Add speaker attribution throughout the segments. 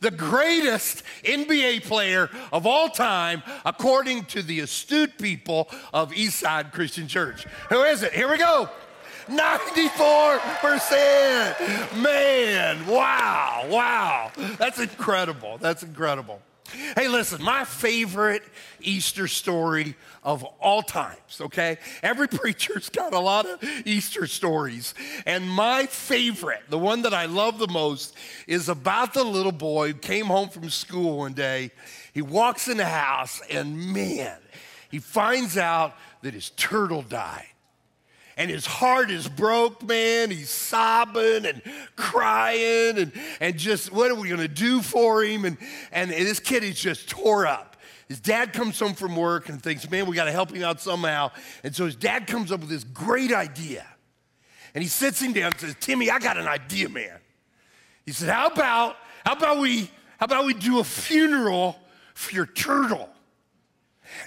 Speaker 1: the greatest NBA player of all time, according to the astute people of Eastside Christian Church. Who is it? Here we go. 94%. Man, wow, wow. That's incredible. That's incredible. Hey, listen, my favorite Easter story of all times, okay? Every preacher's got a lot of Easter stories. And my favorite, the one that I love the most, is about the little boy who came home from school one day. He walks in the house, and man, he finds out that his turtle died and his heart is broke, man. He's sobbing and crying and, and just, what are we gonna do for him? And, and this kid is just tore up. His dad comes home from work and thinks, man, we gotta help him out somehow. And so his dad comes up with this great idea. And he sits him down and says, Timmy, I got an idea, man. He said, How about, how about we, how about we do a funeral for your turtle?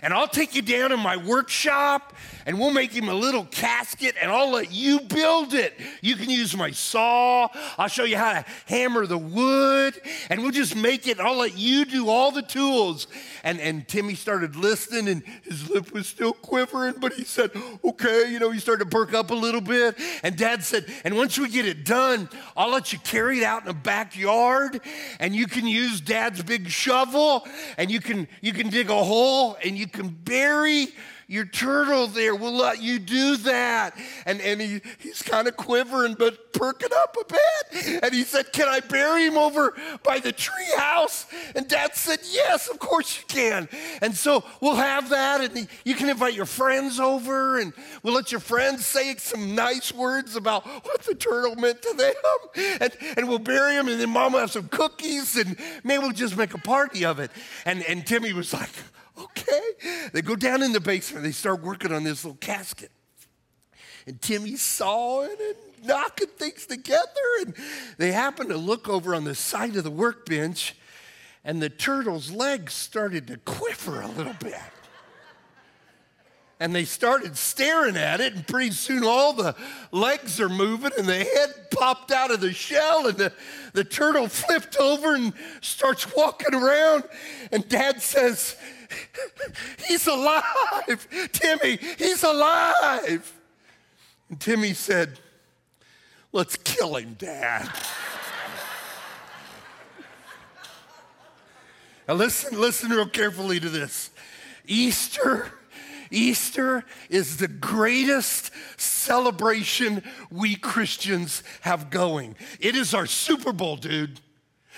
Speaker 1: And I'll take you down in my workshop and we'll make him a little casket and I'll let you build it. You can use my saw. I'll show you how to hammer the wood and we'll just make it. I'll let you do all the tools. And, and Timmy started listening and his lip was still quivering, but he said, okay, you know, he started to perk up a little bit. And dad said, and once we get it done, I'll let you carry it out in the backyard and you can use dad's big shovel and you can, you can dig a hole and you can bury your turtle there. We'll let you do that. And, and he, he's kind of quivering, but perking up a bit. And he said, Can I bury him over by the tree house? And dad said, Yes, of course you can. And so we'll have that. And you can invite your friends over, and we'll let your friends say some nice words about what the turtle meant to them. And, and we'll bury him, and then mom will have some cookies, and maybe we'll just make a party of it. And, and Timmy was like, okay. They go down in the basement. They start working on this little casket. And Timmy's sawing and knocking things together. And they happen to look over on the side of the workbench, and the turtle's legs started to quiver a little bit. And they started staring at it, and pretty soon all the legs are moving, and the head popped out of the shell, and the, the turtle flipped over and starts walking around. And dad says, he's alive. Timmy, he's alive. And Timmy said, Let's kill him, Dad. now, listen, listen real carefully to this. Easter, Easter is the greatest celebration we Christians have going. It is our Super Bowl, dude.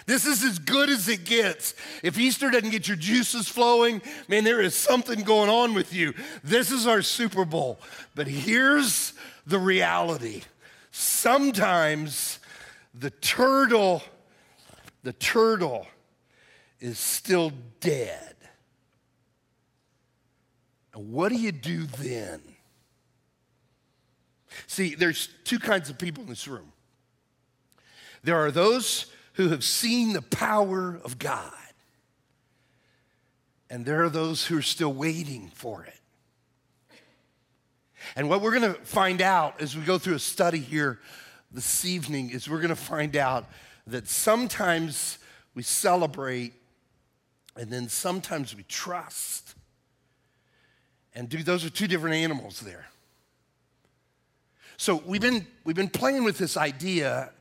Speaker 1: This is as good as it gets. If Easter doesn't get your juices flowing, man, there is something going on with you. This is our Super Bowl. But here's the reality sometimes the turtle, the turtle is still dead. And what do you do then? See, there's two kinds of people in this room. There are those who have seen the power of God. And there are those who are still waiting for it. And what we're going to find out as we go through a study here this evening is we're going to find out that sometimes we celebrate and then sometimes we trust. And do, those are two different animals there. So we've been, we've been playing with this idea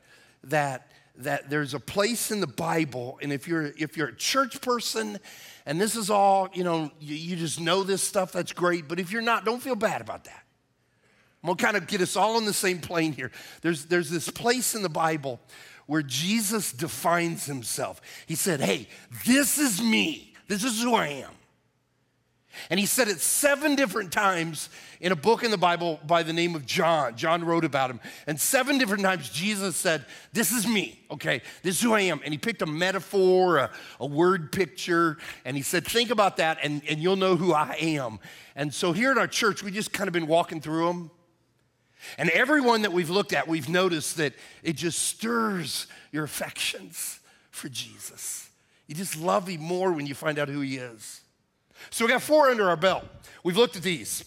Speaker 1: that that there's a place in the Bible, and if you're if you're a church person and this is all, you know, you, you just know this stuff, that's great. But if you're not, don't feel bad about that. I'm gonna kind of get us all on the same plane here. There's there's this place in the Bible where Jesus defines himself. He said, Hey, this is me, this is who I am. And he said it seven different times in a book in the Bible by the name of John. John wrote about him. And seven different times Jesus said, This is me, okay? This is who I am. And he picked a metaphor, a, a word picture, and he said, Think about that, and, and you'll know who I am. And so here at our church, we just kind of been walking through them. And everyone that we've looked at, we've noticed that it just stirs your affections for Jesus. You just love him more when you find out who he is. So we got four under our belt. We've looked at these.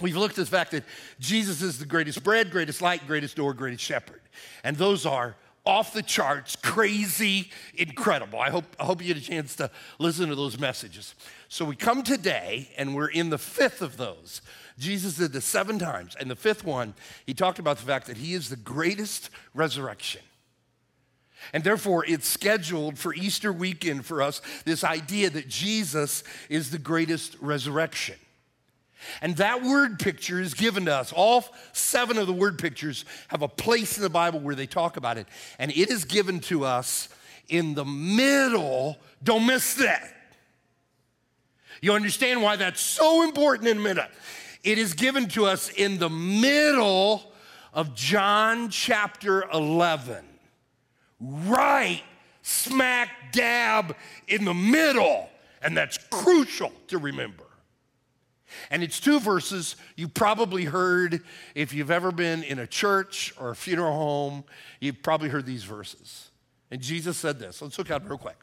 Speaker 1: We've looked at the fact that Jesus is the greatest bread, greatest light, greatest door, greatest shepherd. And those are off the charts, crazy, incredible. I hope, I hope you get a chance to listen to those messages. So we come today, and we're in the fifth of those. Jesus did this seven times. And the fifth one, he talked about the fact that he is the greatest resurrection. And therefore, it's scheduled for Easter weekend for us this idea that Jesus is the greatest resurrection. And that word picture is given to us. All seven of the word pictures have a place in the Bible where they talk about it. And it is given to us in the middle. Don't miss that. You understand why that's so important in a minute. It is given to us in the middle of John chapter 11, right smack dab in the middle. And that's crucial to remember. And it's two verses you probably heard if you've ever been in a church or a funeral home, you've probably heard these verses. And Jesus said this. Let's look at it real quick.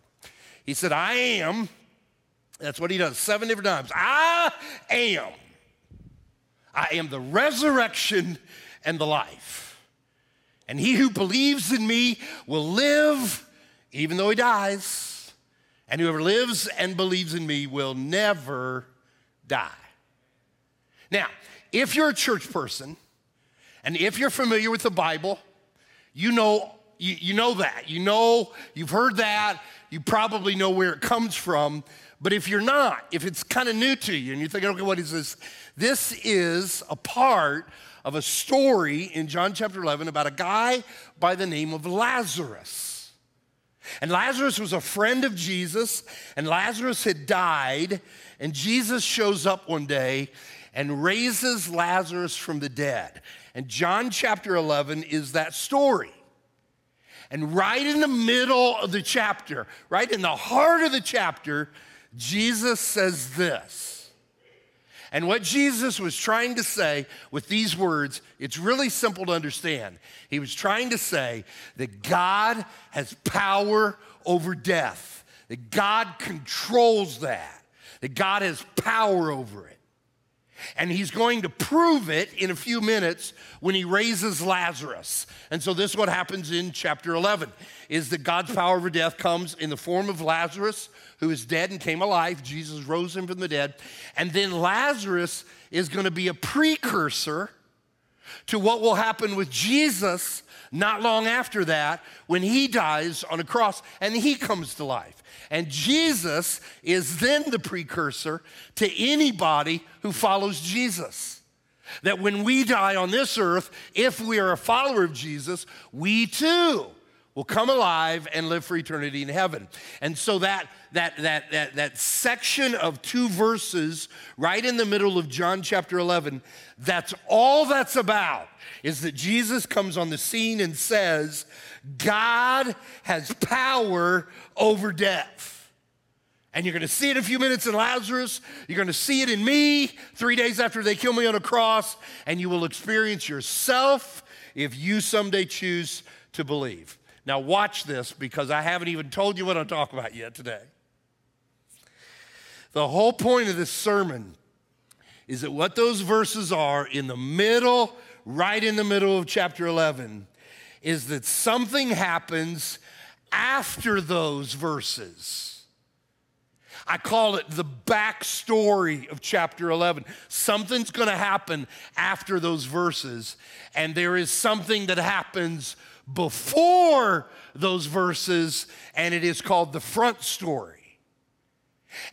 Speaker 1: He said, I am, that's what he does seven different times. I am. I am the resurrection and the life. And he who believes in me will live even though he dies. And whoever lives and believes in me will never die. Now, if you're a church person and if you're familiar with the Bible, you know, you, you know that. You know, you've heard that. You probably know where it comes from. But if you're not, if it's kind of new to you and you're thinking, okay, what is this? This is a part of a story in John chapter 11 about a guy by the name of Lazarus. And Lazarus was a friend of Jesus, and Lazarus had died, and Jesus shows up one day and raises Lazarus from the dead. And John chapter 11 is that story. And right in the middle of the chapter, right in the heart of the chapter, Jesus says this. And what Jesus was trying to say with these words, it's really simple to understand. He was trying to say that God has power over death, that God controls that, that God has power over it. And he's going to prove it in a few minutes when he raises Lazarus. And so this is what happens in chapter 11 is that God's power over death comes in the form of Lazarus who is dead and came alive. Jesus rose him from the dead. And then Lazarus is going to be a precursor to what will happen with Jesus not long after that when he dies on a cross and he comes to life. And Jesus is then the precursor to anybody who follows Jesus. That when we die on this earth, if we are a follower of Jesus, we too will come alive and live for eternity in heaven. And so that that that that that section of two verses right in the middle of John chapter 11, that's all that's about is that Jesus comes on the scene and says, God has power over death. And you're gonna see it in a few minutes in Lazarus. You're gonna see it in me three days after they kill me on a cross. And you will experience yourself if you someday choose to believe. Now, watch this because I haven't even told you what I'm talking about yet today. The whole point of this sermon is that what those verses are in the middle right in the middle of chapter 11 is that something happens after those verses. I call it the backstory of chapter 11. Something's to happen after those verses, and there is something that happens before those verses, and it is called the front story.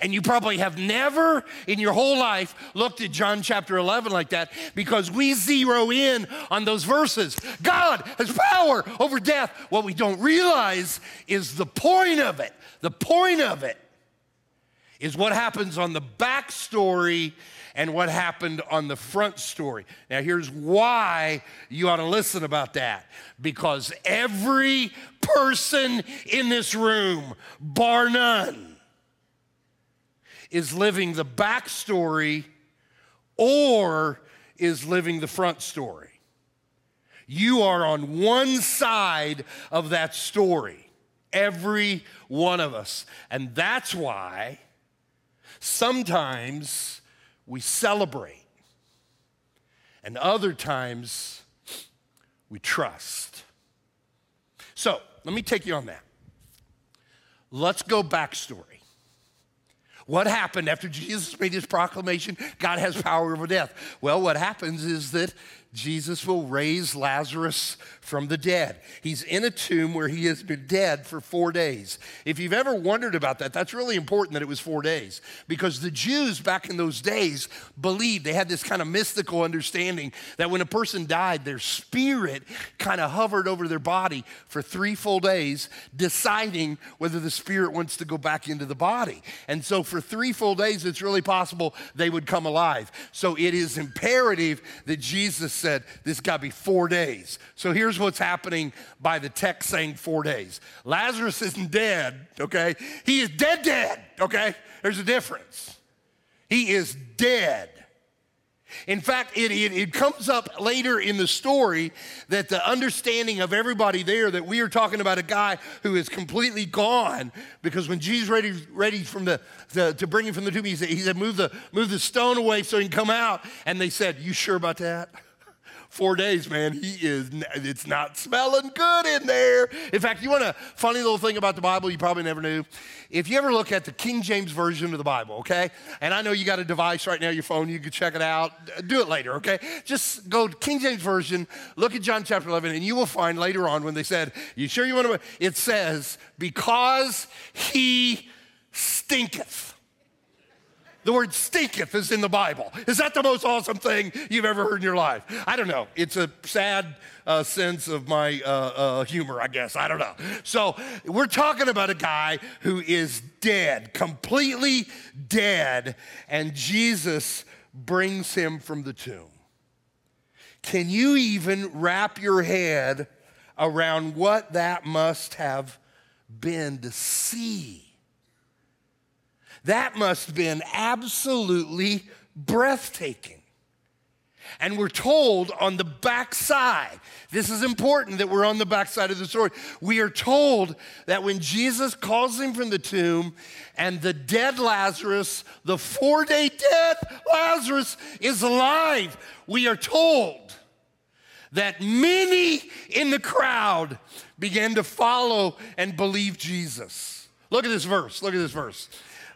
Speaker 1: And you probably have never in your whole life looked at John chapter 11 like that because we zero in on those verses. God has power over death. What we don't realize is the point of it. The point of it is what happens on the back story and what happened on the front story. Now, here's why you ought to listen about that because every person in this room, bar none, is living the back story or is living the front story. You are on one side of that story, every one of us. And that's why sometimes we celebrate, and other times we trust. So let me take you on that. Let's go backstory. What happened after Jesus made his proclamation? God has power over death. Well, what happens is that Jesus will raise Lazarus from the dead. He's in a tomb where he has been dead for four days. If you've ever wondered about that, that's really important that it was four days because the Jews back in those days believed, they had this kind of mystical understanding that when a person died, their spirit kind of hovered over their body for three full days, deciding whether the spirit wants to go back into the body. And so for three full days, it's really possible they would come alive. So it is imperative that Jesus said, This got to be four days. So here's what's happening by the text saying four days Lazarus isn't dead, okay? He is dead, dead, okay? There's a difference. He is dead. In fact, it, it, it, comes up later in the story that the understanding of everybody there that we are talking about a guy who is completely gone because when Jesus ready, ready from the, the to bring him from the tomb, he said, he said move, the, move the stone away so he can come out. And they said, You sure about that? Four days, man, he is, it's not smelling good in there. In fact, you want a funny little thing about the Bible you probably never knew? If you ever look at the King James Version of the Bible, okay? And I know you got a device right now, your phone, you can check it out. Do it later, okay? Just go King James Version, look at John chapter 11, and you will find later on when they said, You sure you want to? It says, Because he stinketh. The word stinketh is in the Bible. Is that the most awesome thing you've ever heard in your life? I don't know. It's a sad uh, sense of my uh, uh, humor, I guess. I don't know. So we're talking about a guy who is dead, completely dead, and Jesus brings him from the tomb. Can you even wrap your head around what that must have been to see? That must have been absolutely breathtaking. And we're told on the backside, this is important that we're on the backside of the story. We are told that when Jesus calls him from the tomb and the dead Lazarus, the four day dead Lazarus, is alive, we are told that many in the crowd began to follow and believe Jesus. Look at this verse. Look at this verse.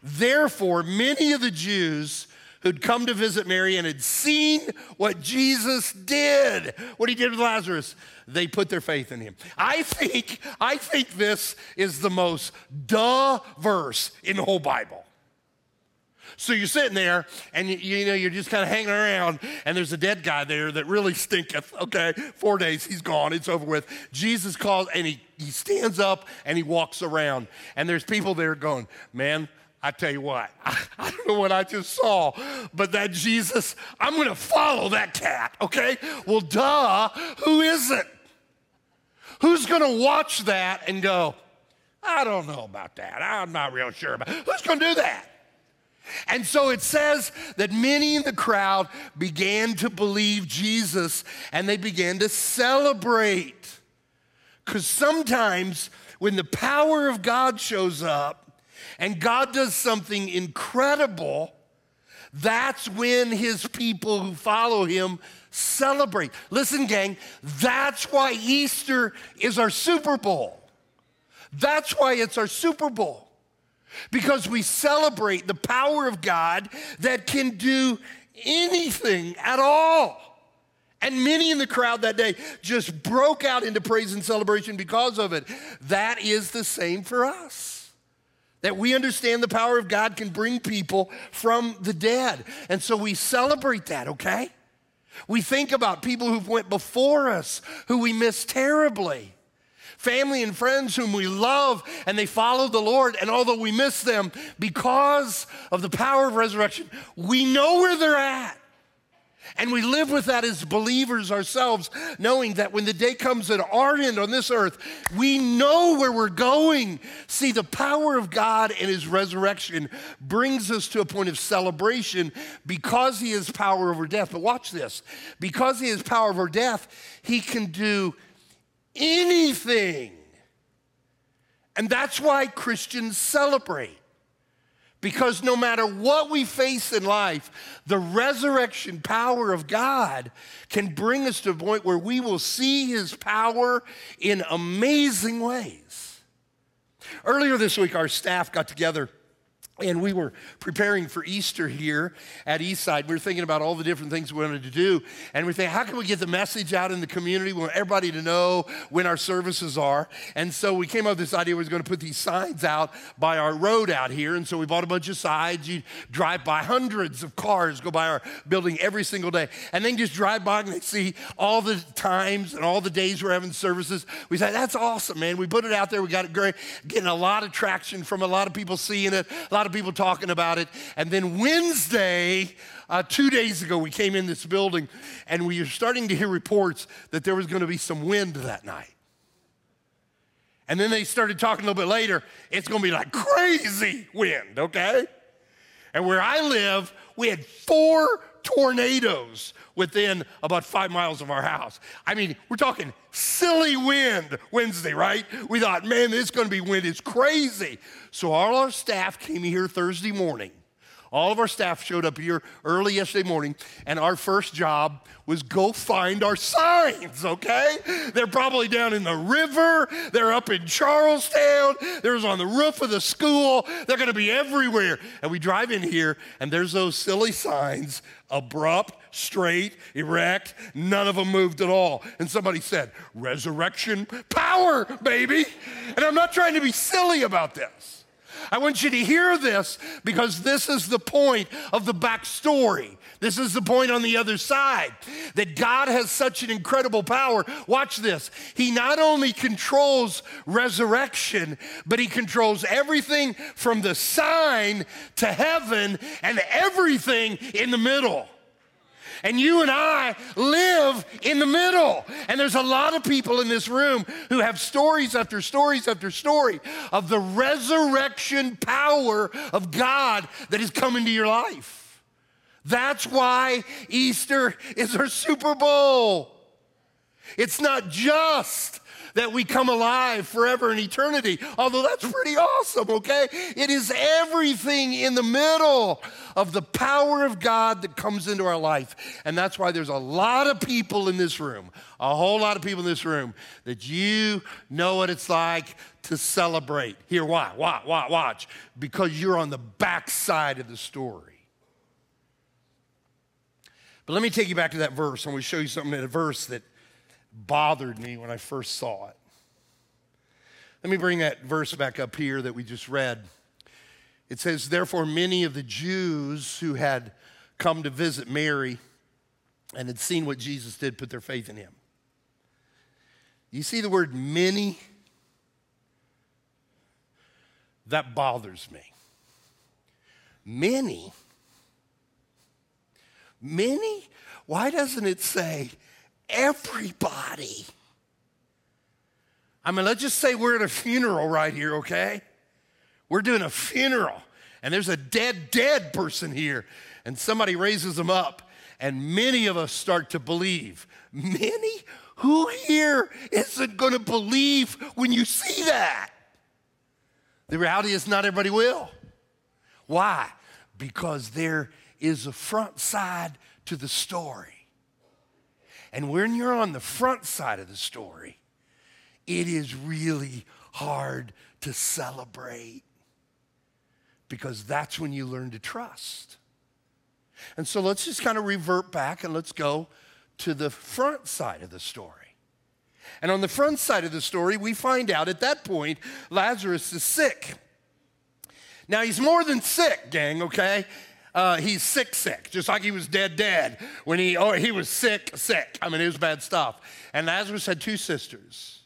Speaker 1: Therefore, many of the Jews who'd come to visit Mary and had seen what Jesus did, what he did with Lazarus, they put their faith in him. I think, I think this is the most duh verse in the whole Bible. So you're sitting there and you, you know you're just kind of hanging around, and there's a dead guy there that really stinketh. Okay, four days, he's gone, it's over with. Jesus calls and he, he stands up and he walks around, and there's people there going, Man, I tell you what, I, I, don't know what I just saw, but that Jesus, I'm to follow that cat, okay? Well, duh, who is it? Who's to watch that and go, I don't know about that. I'm not real sure about. Who's to do that? And so it says that many in the crowd began to believe Jesus and they began to celebrate. Because sometimes when the power of God shows up, and God does something incredible, that's when his people who follow him celebrate. Listen, gang, that's why Easter is our Super Bowl. That's why it's our Super Bowl. Because we celebrate the power of God that can do anything at all. And many in the crowd that day just broke out into praise and celebration because of it. That is the same for us. That we understand the power of God can bring people from the dead. And so we celebrate that, okay? We think about people who've went before us, who we miss terribly. Family and friends whom we love and they follow the Lord. And although we miss them because of the power of resurrection, we know where they're at. And we live with that as believers ourselves, knowing that when the day comes at our end on this earth, we know where we're going. See, the power of God and His resurrection brings us to a point of celebration because He has power over death. But watch this because He has power over death, He can do anything. And that's why Christians celebrate. Because no matter what we face in life, the resurrection power of God can bring us to a point where we will see his power in amazing ways. Earlier this week, our staff got together and we were preparing for Easter here at Eastside. We were thinking about all the different things we wanted to do. And we think, how can we get the message out in the community? We want everybody to know when our services are. And so we came up with this idea we was going to put these signs out by our road out here. And so we bought a bunch of signs. You drive by hundreds of cars, go by our building every single day. And then just drive by and they see all the times and all the days we're having services. We said, that's awesome, man. We put it out there. We got it great, getting a lot of traction from a lot of people seeing it, a lot of people talking about it. And then Wednesday, uh, two days ago, we came in this building and we were starting to hear reports that there was going to be some wind that night. And then they started talking a little bit later, it's going to be like crazy wind, okay? And where I live, we had four tornadoes within about five miles of our house. I mean, we're talking silly wind Wednesday, right? We thought, man, this is going to be wind. It's crazy. So all our staff came here Thursday morning. All of our staff showed up here early yesterday morning, and our first job was go find our signs, okay? They're probably down in the river, they're up in Charlestown, there's on the roof of the school, they're gonna be everywhere. And we drive in here, and there's those silly signs abrupt, straight, erect, none of them moved at all. And somebody said, Resurrection power, baby. And I'm not trying to be silly about this. I want you to hear this because this is the point of the backstory. This is the point on the other side that God has such an incredible power. Watch this. He not only controls resurrection, but He controls everything from the sign to heaven and everything in the middle. And you and I live in the middle. And there's a lot of people in this room who have stories after stories after story of the resurrection power of God that has come into your life. That's why Easter is our Super Bowl. It's not just that we come alive forever in eternity, although that's pretty awesome, okay? It is everything in the middle of the power of God that comes into our life. And that's why there's a lot of people in this room, a whole lot of people in this room, that you know what it's like to celebrate. Here, why? Why? Why? Watch. Because you're on the backside of the story. But let me take you back to that verse. I want to show you something in a verse that bothered me when I first saw it. Let me bring that verse back up here that we just read. It says, Therefore, many of the Jews who had come to visit Mary and had seen what Jesus did put their faith in him. You see the word many? That bothers me. Many? Many? Why doesn't it say everybody. I mean, let's just say we're at a funeral right here, okay? We're doing a funeral, and there's a dead, dead person here, and somebody raises them up, and many of us start to believe. Many? Who here isn't going to believe when you see that? The reality is, not everybody will. Why? Because there is a front side to the story. And when you're on the front side of the story, it is really hard to celebrate because that's when you learn to trust. And so let's just kind of revert back and let's go to the front side of the story. And on the front side of the story, we find out at that point Lazarus is sick. Now, he's more than sick, gang, okay? Uh, he's sick, sick, just like he was dead, dead. When he, oh, he was sick, sick. I mean, it was bad stuff. And Lazarus had two sisters.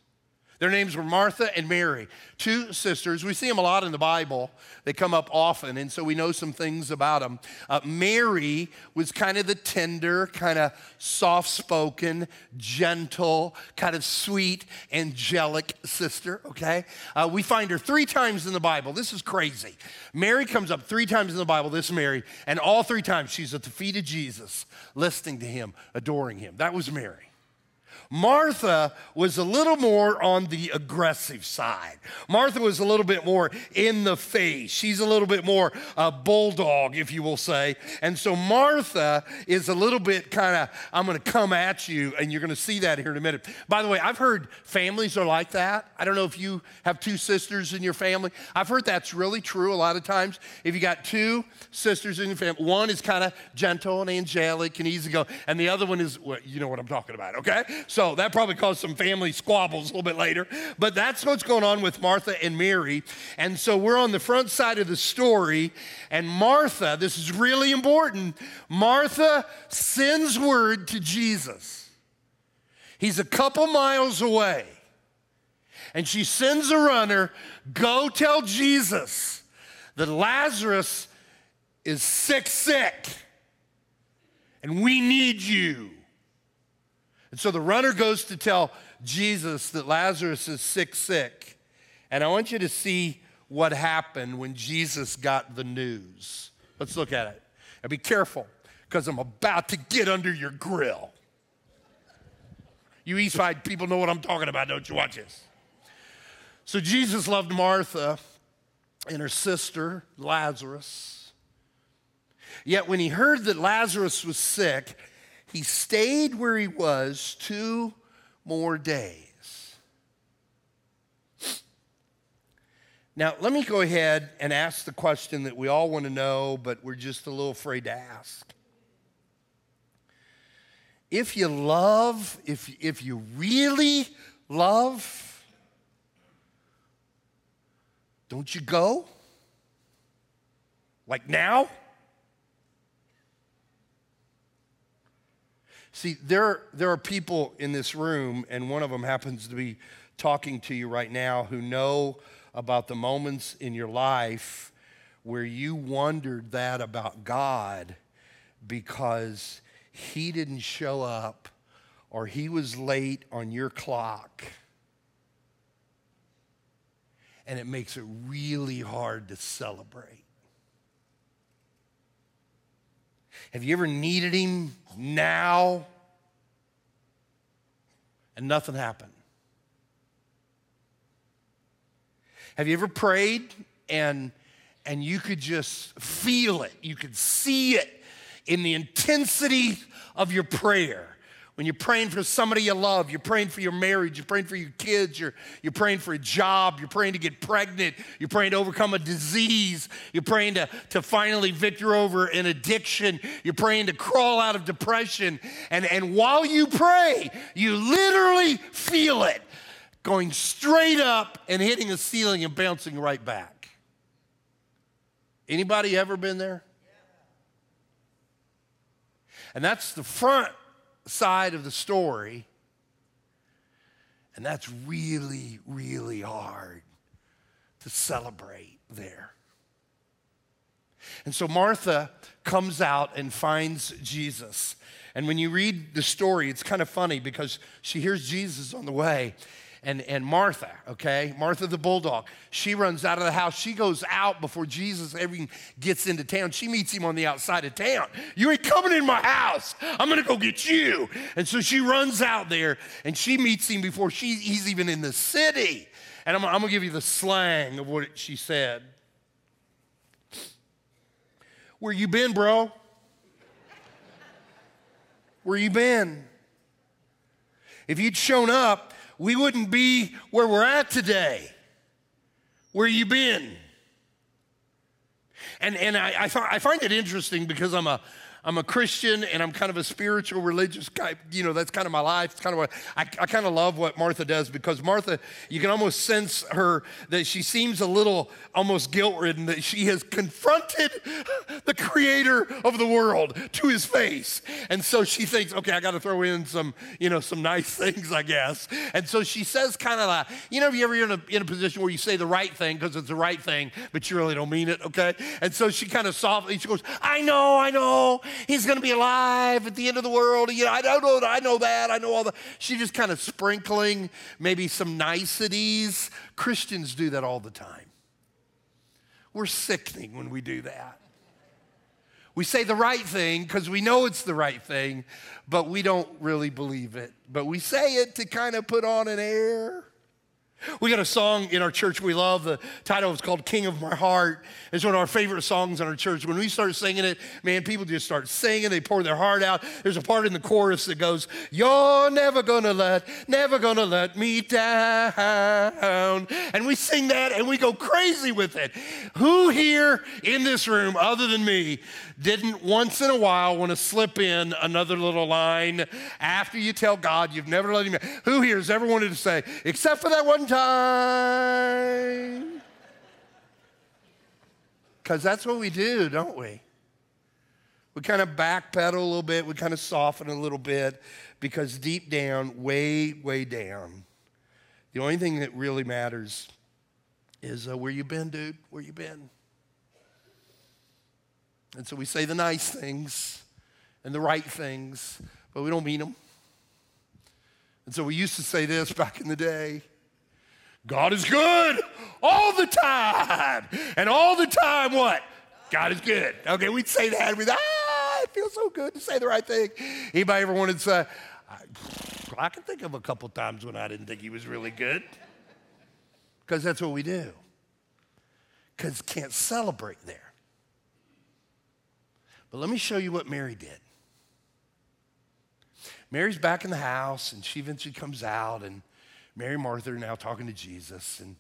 Speaker 1: Their names were Martha and Mary, two sisters. We see them a lot in the Bible. They come up often, and so we know some things about them. Uh, Mary was kind of the tender, kind of soft spoken, gentle, kind of sweet, angelic sister, okay? Uh, we find her three times in the Bible. This is crazy. Mary comes up three times in the Bible, this Mary, and all three times she's at the feet of Jesus, listening to him, adoring him. That was Mary. Martha was a little more on the aggressive side. Martha was a little bit more in the face. She's a little bit more a bulldog, if you will say. And so Martha is a little bit kind of, I'm going to come at you, and you're going to see that here in a minute. By the way, I've heard families are like that. I don't know if you have two sisters in your family. I've heard that's really true a lot of times. If you got two sisters in your family, one is kind of gentle and angelic and easy go, and the other one is, well, you know what I'm talking about, okay? So that probably caused some family squabbles a little bit later. But that's what's going on with Martha and Mary. And so we're on the front side of the story. And Martha, this is really important, Martha sends word to Jesus. He's a couple miles away. And she sends a runner, go tell Jesus that Lazarus is sick, sick, and we need you. And so the runner goes to tell Jesus that Lazarus is sick, sick. And I want you to see what happened when Jesus got the news. Let's look at it. And be careful, because I'm about to get under your grill. You Eastside people know what I'm talking about, don't you? Watch this. So Jesus loved Martha and her sister, Lazarus. Yet when he heard that Lazarus was sick, he stayed where he was two more days. Now, let me go ahead and ask the question that we all want to know, but we're just a little afraid to ask. If you love, if, if you really love, don't you go? Like now? See, there, there are people in this room, and one of them happens to be talking to you right now who know about the moments in your life where you wondered that about God because He didn't show up or He was late on your clock. And it makes it really hard to celebrate. Have you ever needed Him now and nothing happened? Have you ever prayed and and you could just feel it, you could see it in the intensity of your prayer? When you're praying for somebody you love, you're praying for your marriage, you're praying for your kids, you're, you're praying for a job, you're praying to get pregnant, you're praying to overcome a disease, you're praying to, to finally victor over an addiction, you're praying to crawl out of depression. And, and while you pray, you literally feel it going straight up and hitting a ceiling and bouncing right back. Anybody ever been there? And that's the front side of the story. And that's really, really hard to celebrate there. And so Martha comes out and finds Jesus. And when you read the story, it's kind of funny because she hears Jesus on the way and, and Martha, okay, Martha the bulldog, she runs out of the house. She goes out before Jesus ever gets into town. She meets him on the outside of town. You ain't coming in my house. I'm gonna go get you. And so she runs out there and she meets him before she, he's even in the city. And I'm, I'm gonna give you the slang of what she said. Where you been, bro? Where you been? If you'd shown up, we wouldn't be where we're at today. Where you been? And, and I, I, I find it interesting because I'm a, I'm a Christian and I'm kind of a spiritual, religious guy. You know, that's kind of my life. It's kind of what I, I kind of love what Martha does because Martha, you can almost sense her that she seems a little almost guilt ridden that she has confronted the creator of the world to his face. And so she thinks, okay, I got to throw in some, you know, some nice things, I guess. And so she says kind of like, you know, if you ever in a, in a position where you say the right thing because it's the right thing, but you really don't mean it, okay? And so she kind of softly, she goes, I know, I know he's going to be alive at the end of the world. You know, I don't know, I know that, I know all the. She just kind of sprinkling maybe some niceties. Christians do that all the time. We're sickening when we do that. We say the right thing because we know it's the right thing, but we don't really believe it. But we say it to kind of put on an air. We got a song in our church we love. The title is called King of My Heart. It's one of our favorite songs in our church. When we start singing it, man, people just start singing. They pour their heart out. There's a part in the chorus that goes, You're never gonna let, never gonna let me down. And we sing that and we go crazy with it. Who here in this room, other than me, didn't once in a while want to slip in another little line after you tell God you've never let him? Who here has ever wanted to say, except for that one time. Because that's what we do, don't we? We kind of backpedal a little bit, we kind of soften a little bit, because deep down, way, way down, the only thing that really matters is uh, where you been, dude? Where you been? And so we say the nice things and the right things, but we don't mean them. And so we used to say this back in the day God is good all the time. And all the time, what? God is good. Okay, we'd say that. We'd, ah, it feels so good to say the right thing. Anybody ever wanted to say, I, I can think of a couple times when I didn't think he was really good. Because that's what we do. Because can't celebrate there. But let me show you what Mary did. Mary's back in the house, and she eventually comes out, and Mary and Martha are now talking to Jesus, and,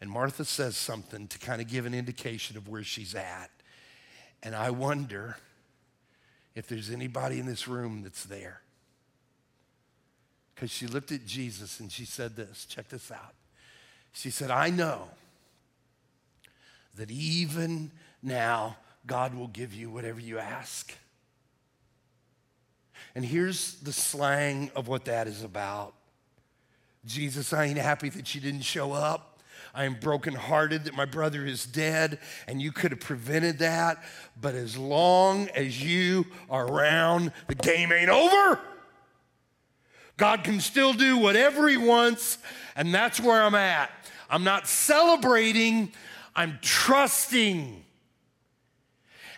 Speaker 1: and Martha says something to kind of give an indication of where she's at. And I wonder if there's anybody in this room that's there. Because she looked at Jesus and she said this check this out. She said, I know that even now God will give you whatever you ask. And here's the slang of what that is about Jesus, I ain't happy that you didn't show up. I am brokenhearted that my brother is dead, and you could have prevented that. But as long as you are around, the game ain't over. God can still do whatever He wants, and that's where I'm at. I'm not celebrating, I'm trusting.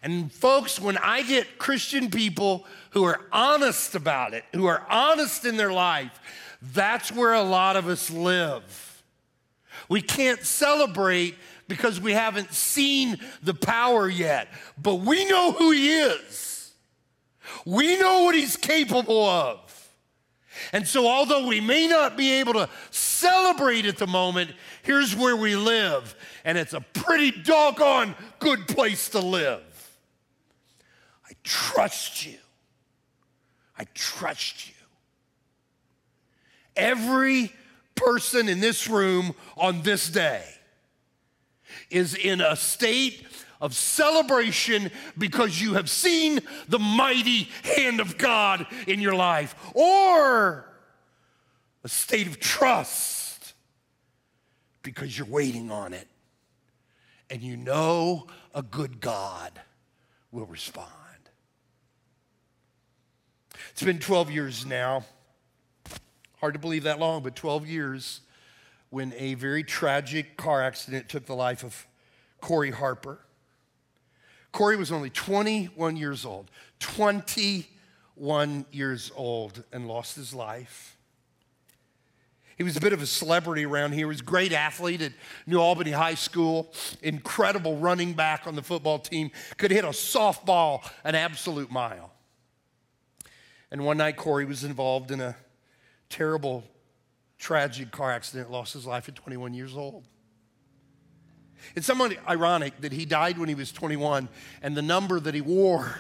Speaker 1: And folks, when I get Christian people who are honest about it, who are honest in their life, that's where a lot of us live. We can't celebrate because we haven't seen the power yet, but we know who He is. We know what He's capable of. And so, although we may not be able to celebrate at the moment, here's where we live. And it's a pretty doggone good place to live. Trust you. I trust you. Every person in this room on this day is in a state of celebration because you have seen the mighty hand of God in your life, or a state of trust because you're waiting on it and you know a good God will respond. It's been 12 years now Hard to believe that long, but 12 years when a very tragic car accident took the life of Corey Harper. Corey was only 21 years old, 21 years old, and lost his life. He was a bit of a celebrity around here. He was a great athlete at New Albany High School, incredible running back on the football team, could hit a softball an absolute mile. And one night, Corey was involved in a terrible, tragic car accident, lost his life at 21 years old. It's somewhat ironic that he died when he was 21 and the number that he wore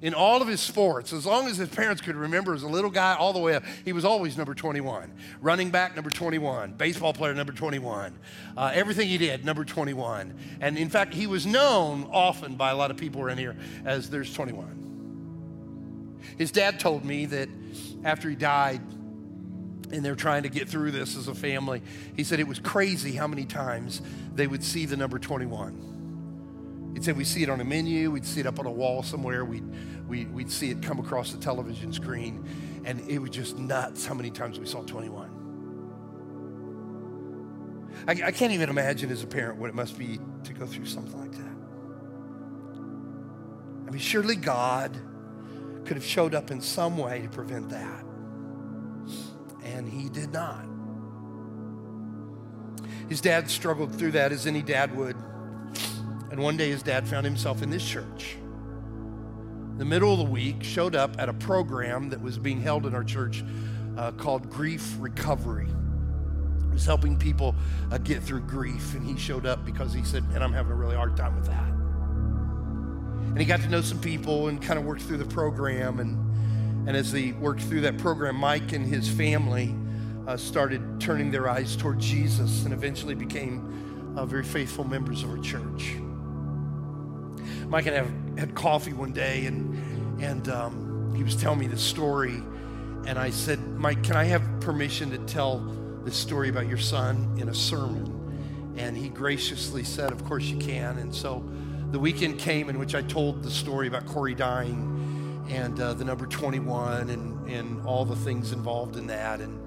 Speaker 1: in all of his sports, as long as his parents could remember as a little guy all the way up, he was always number 21. Running back, number 21. Baseball player, number 21. Uh, everything he did, number 21. And in fact, he was known often by a lot of people around here as there's 21. His dad told me that after he died, and they're trying to get through this as a family. He said it was crazy how many times they would see the number 21. He said we'd see it on a menu, we'd see it up on a wall somewhere, we'd, we, would we would see it come across the television screen, and it was just nuts how many times we saw 21. I, I can't even imagine as a parent what it must be to go through something like that. I mean, surely God could have showed up in some way to prevent that. And he did not. His dad struggled through that as any dad would. And one day his dad found himself in this church. The middle of the week, showed up at a program that was being held in our church uh, called Grief Recovery. It was helping people uh, get through grief. And he showed up because he said, Man, I'm having a really hard time with that. And he got to know some people and kind of worked through the program. And, and as he worked through that program, Mike and his family uh, started turning their eyes toward Jesus and eventually became uh, very faithful members of our church. Mike and I have, had coffee one day, and, and um, he was telling me this story. And I said, Mike, can I have permission to tell this story about your son in a sermon? And he graciously said, Of course you can. And so the weekend came in which I told the story about Corey dying and uh, the number 21 and, and all the things involved in that and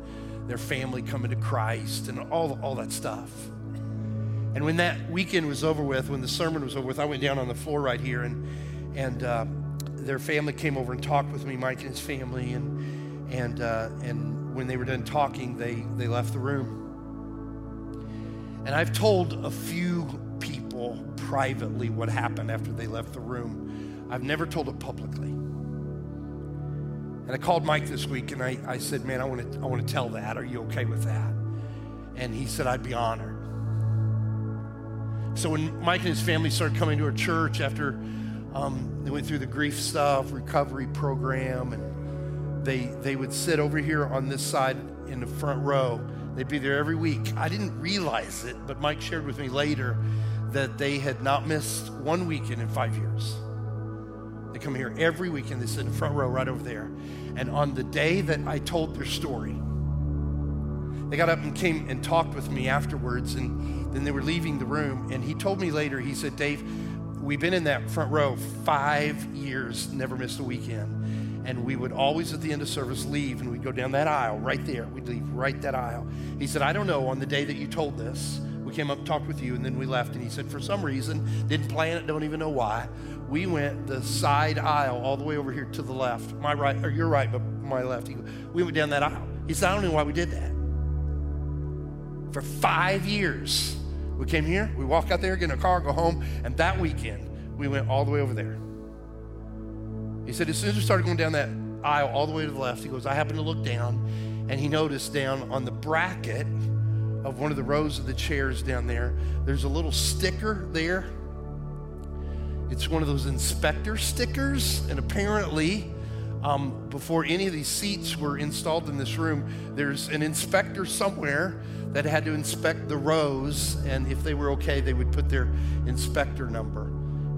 Speaker 1: their family coming to Christ and all, all that stuff. And when that weekend was over with, when the sermon was over with, I went down on the floor right here and, and uh, their family came over and talked with me, Mike and his family. And, and, uh, and when they were done talking, they, they left the room. And I've told a few people privately what happened after they left the room. I've never told it publicly. And I called Mike this week and I, I said, Man, I want to I want to tell that. Are you okay with that? And he said, I'd be honored. So when Mike and his family started coming to our church after um, they went through the grief stuff, recovery program, and they they would sit over here on this side in the front row. They'd be there every week. I didn't realize it, but Mike shared with me later that they had not missed one weekend in five years. They come here every weekend. They sit in the front row right over there. And on the day that I told their story, they got up and came and talked with me afterwards. And then they were leaving the room. And he told me later, he said, Dave, we've been in that front row five years, never missed a weekend. And we would always at the end of service leave and we'd go down that aisle right there. We'd leave right that aisle. He said, I don't know on the day that you told this, we came up talked with you, and then we left. And he said, for some reason, didn't plan it, don't even know why. We went the side aisle all the way over here to the left, my right, or your right, but my left. He, we went down that aisle. He said, I don't know why we did that. For five years, we came here, we walk out there, get in a car, go home, and that weekend, we went all the way over there. He said, as soon as we started going down that aisle all the way to the left, he goes, I happened to look down, and he noticed down on the bracket of one of the rows of the chairs down there, there's a little sticker there. It's one of those inspector stickers, and apparently, um, before any of these seats were installed in this room, there's an inspector somewhere that had to inspect the rows, and if they were okay, they would put their inspector number.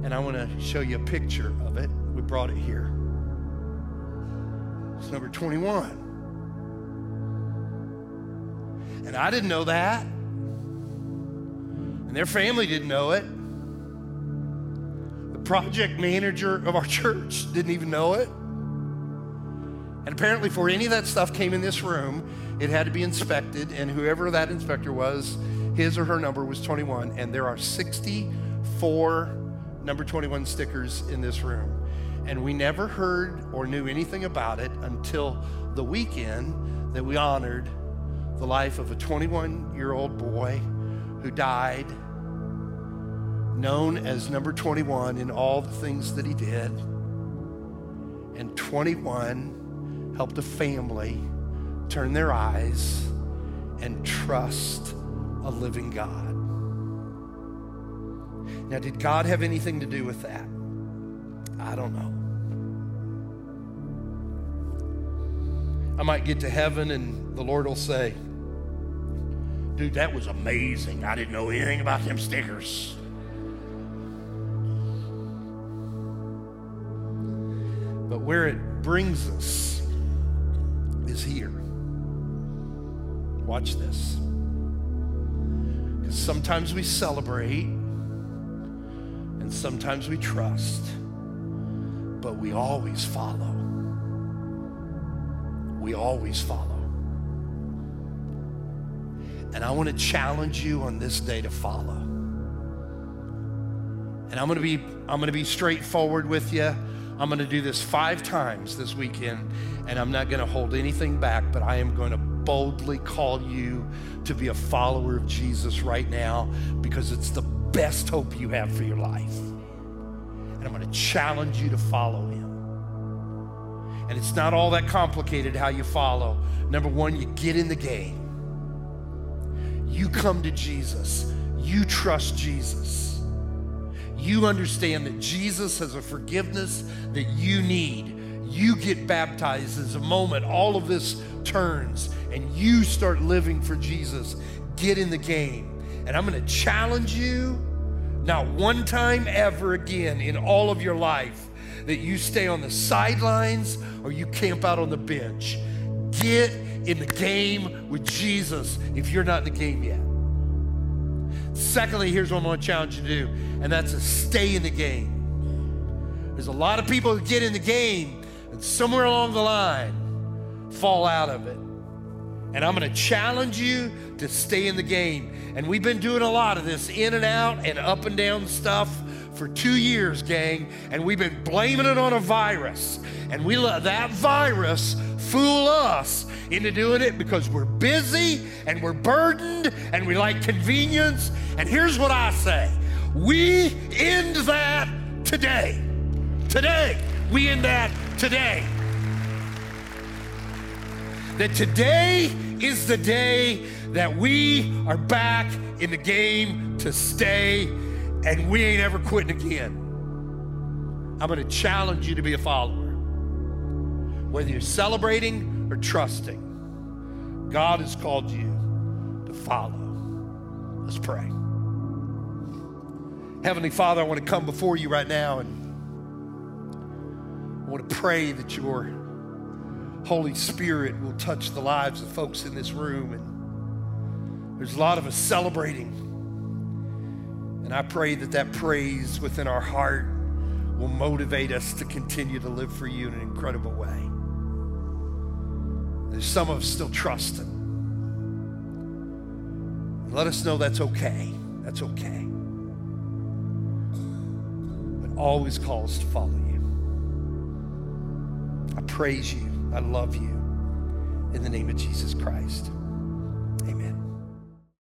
Speaker 1: And I want to show you a picture of it. We brought it here. It's number 21. And I didn't know that. And their family didn't know it. The project manager of our church didn't even know it. And apparently, before any of that stuff came in this room, it had to be inspected. And whoever that inspector was, his or her number was 21. And there are 64 number 21 stickers in this room. And we never heard or knew anything about it until the weekend that we honored the life of a 21 year old boy who died, known as number 21 in all the things that he did. And 21 helped a family turn their eyes and trust a living God. Now, did God have anything to do with that? I don't know. I might get to heaven and the Lord will say, Dude, that was amazing. I didn't know anything about them stickers. But where it brings us is here. Watch this. Because sometimes we celebrate and sometimes we trust, but we always follow. We always follow. And I want to challenge you on this day to follow. And I'm gonna be I'm gonna be straightforward with you. I'm gonna do this five times this weekend, and I'm not gonna hold anything back, but I am gonna boldly call you to be a follower of Jesus right now because it's the best hope you have for your life. And I'm gonna challenge you to follow him. And it's not all that complicated how you follow. Number one, you get in the game. You come to Jesus. You trust Jesus. You understand that Jesus has a forgiveness that you need. You get baptized as a moment all of this turns and you start living for Jesus. Get in the game. And I'm going to challenge you, not one time ever again in all of your life, that you stay on the sidelines or you camp out on the bench. Get in the game with Jesus if you're not in the game yet. Secondly, here's what I'm going to challenge you to do, and that's to stay in the game. There's a lot of people who get in the game and somewhere along the line fall out of it. And I'm going to challenge you to stay in the game. And we've been doing a lot of this in and out and up and down stuff for two years, gang, and we've been blaming it on a virus. And we let that virus fool us into doing it because we're busy and we're burdened and we like convenience. And here's what I say we end that today. Today. We end that today. That today is the day that we are back in the game to stay and we ain't ever quitting again. I'm going to challenge you to be a follower. Whether you're celebrating or trusting, God has called you to follow. Let's pray. Heavenly Father, I want to come before you right now and I want to pray that your Holy Spirit will touch the lives of folks in this room. And there's a lot of us celebrating and I pray that that praise within our heart will motivate us to continue to live for you in an incredible way. There's some of us still trusting. Let us know that's okay. That's okay. But always call us to follow you. I praise you. I love you. In the name of Jesus Christ. Amen.